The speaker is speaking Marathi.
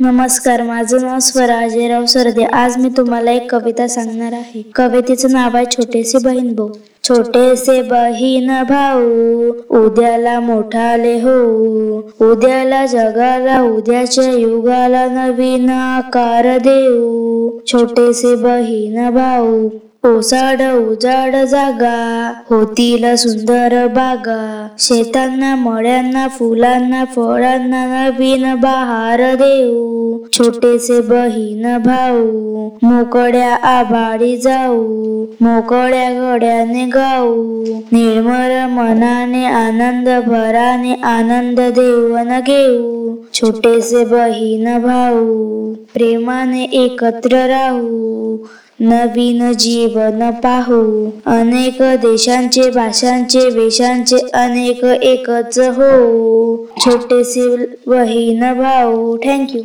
नमस्कार माझं नाव स्वराजेराव सरदे. आज मी तुम्हाला एक कविता सांगणार आहे. कवितेचं नाव आहे छोटेसे बहीण भाऊ. छोटेसे बहीण भाऊ उद्याला मोठाले हो. उद्याला जगाला उद्याच्या युगाला नवीन आकार देऊ. छोटेसे बहीण भाऊ ओसाड उजाड जागा होतील सुंदर बागा. शेतांना मळ्यांना फुलांना फळांना नवीन बहार देऊ. छोटेसे बहीण भाऊ मोकळ्या आभाळी जाऊ. मोकळ्या गड्याने गाऊ. निर्मळ मनाने आनंद भराने आनंद देवन घेऊ. छोटेसे बहीण भाऊ प्रेमाने एकत्र राहू. नवीन जीवन पाहू. अनेक देशांचे भाषांचे वेशांचे अनेक एकच हो छोटेसे वहीन भाऊ. थँक्यू